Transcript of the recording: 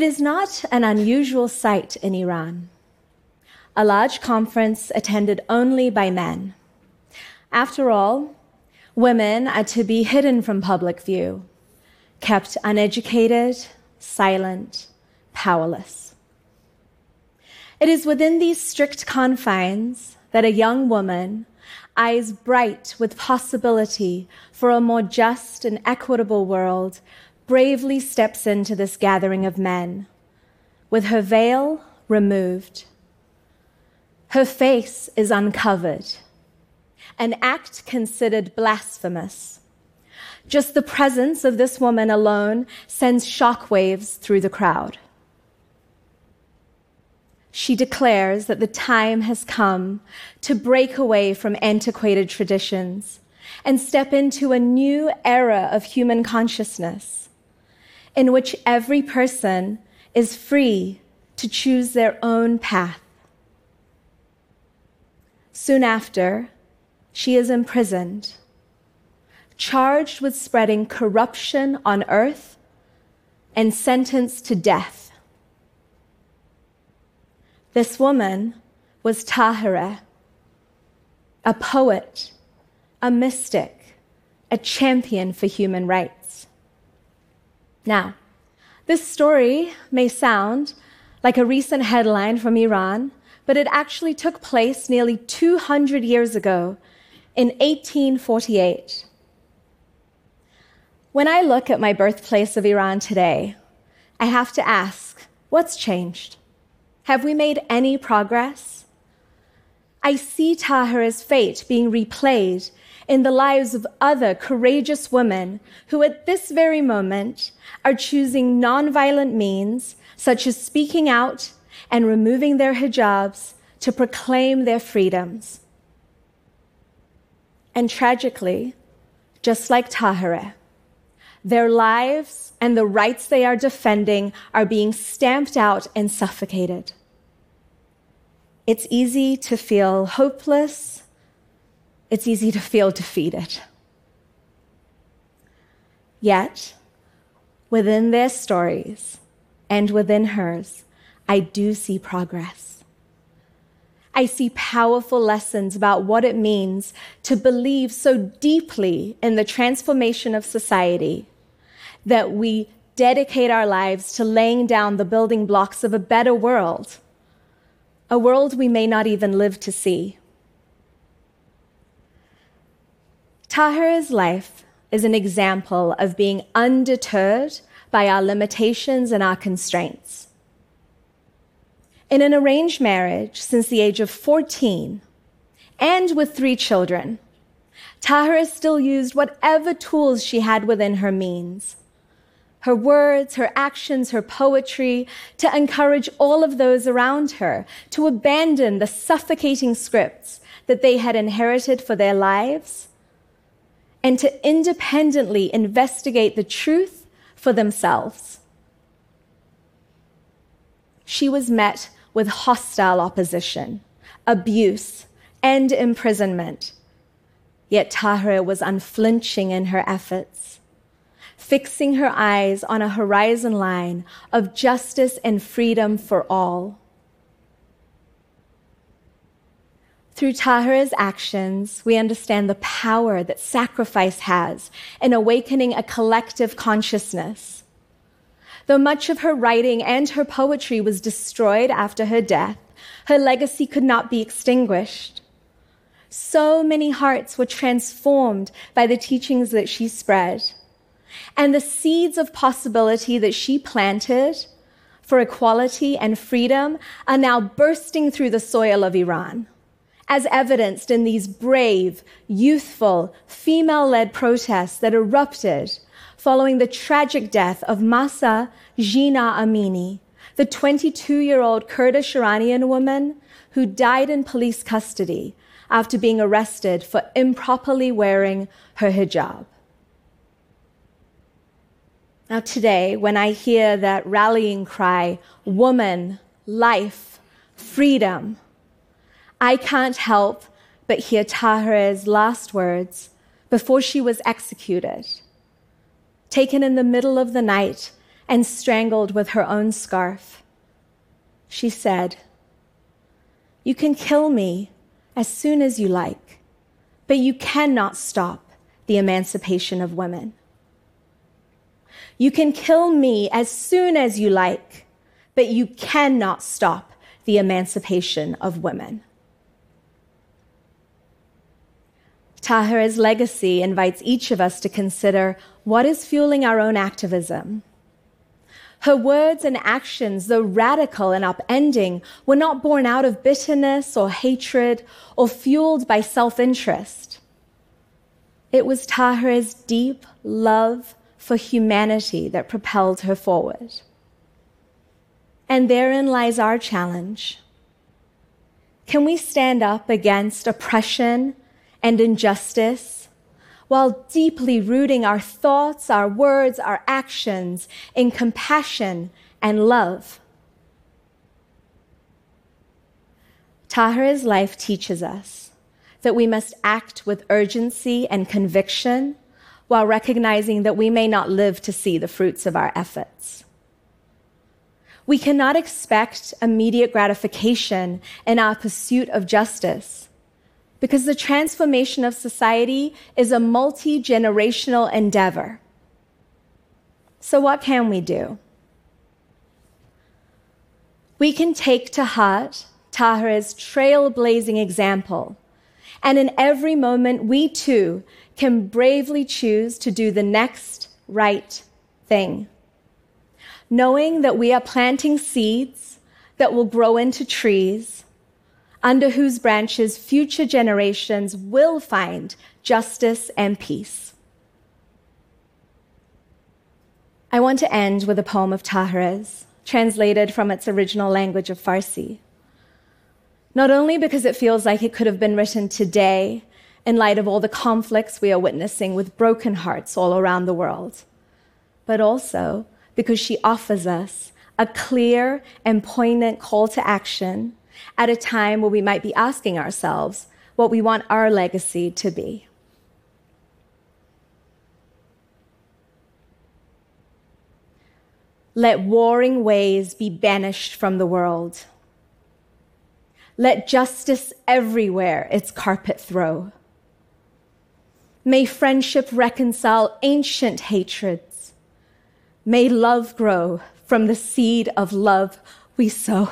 It is not an unusual sight in Iran. A large conference attended only by men. After all, women are to be hidden from public view, kept uneducated, silent, powerless. It is within these strict confines that a young woman, eyes bright with possibility for a more just and equitable world, bravely steps into this gathering of men, with her veil removed. Her face is uncovered, an act considered blasphemous. Just the presence of this woman alone sends shockwaves through the crowd. She declares that the time has come to break away from antiquated traditions and step into a new era of human consciousness in which every person is free to choose their own path. Soon after, she is imprisoned, charged with spreading corruption on earth and sentenced to death. This woman was Tahirih, a poet, a mystic, a champion for human rights. Now, this story may sound like a recent headline from Iran, but it actually took place nearly 200 years ago in 1848. When I look at my birthplace of Iran today, I have to ask what's changed? Have we made any progress? I see Tahirih's fate being replayed in the lives of other courageous women who at this very moment are choosing nonviolent means, such as speaking out and removing their hijabs to proclaim their freedoms. And tragically, just like Tahirih, their lives and the rights they are defending are being stamped out and suffocated. It's easy to feel hopeless it's easy to feel defeated. Yet, within their stories and within hers, I do see progress. I see powerful lessons about what it means to believe so deeply in the transformation of society that we dedicate our lives to laying down the building blocks of a better world, a world we may not even live to see. Tahirih's life is an example of being undeterred by our limitations and our constraints. In an arranged marriage since the age of 14 and with three children, Tahirih still used whatever tools she had within her means her words, her actions, her poetry, to encourage all of those around her to abandon the suffocating scripts that they had inherited for their lives and to independently investigate the truth for themselves. She was met with hostile opposition, abuse, and imprisonment. Yet Tahirih was unflinching in her efforts, fixing her eyes on a horizon line of justice and freedom for all. Through Tahirih's actions, we understand the power that sacrifice has in awakening a collective consciousness. Though much of her writing and her poetry was destroyed after her death, her legacy could not be extinguished. So many hearts were transformed by the teachings that she spread. And the seeds of possibility that she planted for equality and freedom are now bursting through the soil of Iran as evidenced in these brave, youthful, female led protests that erupted following the tragic death of Mahsa Jina Amini, the 22 year old Kurdish Iranian woman who died in police custody after being arrested for improperly wearing her hijab. Now, today, when I hear that rallying cry, woman, life, freedom, I can't help but hear Tahirih's last words before she was executed, taken in the middle of the night and strangled with her own scarf. She said, You can kill me as soon as you like, but you cannot stop the emancipation of women. You can kill me as soon as you like, but you cannot stop the emancipation of women. Tahirih's legacy invites each of us to consider what is fueling our own activism. Her words and actions, though radical and upending, were not born out of bitterness or hatred or fueled by self interest. It was Tahirih's deep love for humanity that propelled her forward. And therein lies our challenge. Can we stand up against oppression and injustice while deeply rooting our thoughts, our words, our actions in compassion and love. Tahirih's life teaches us that we must act with urgency and conviction while recognizing that we may not live to see the fruits of our efforts. We cannot expect immediate gratification in our pursuit of justice because the transformation of society is a multi generational endeavor. So, what can we do? We can take to heart Tahirih's trailblazing example, and in every moment, we too can bravely choose to do the next right thing, knowing that we are planting seeds that will grow into trees under whose branches future generations will find justice and peace. I want to end with a poem of Tahirih's, translated from its original language of Farsi. Not only because it feels like it could have been written today in light of all the conflicts we are witnessing with broken hearts all around the world, but also because she offers us a clear and poignant call to action at a time where we might be asking ourselves what we want our legacy to be. Let warring ways be banished from the world. Let justice everywhere its carpet throw. May friendship reconcile ancient hatreds. May love grow from the seed of love we sow.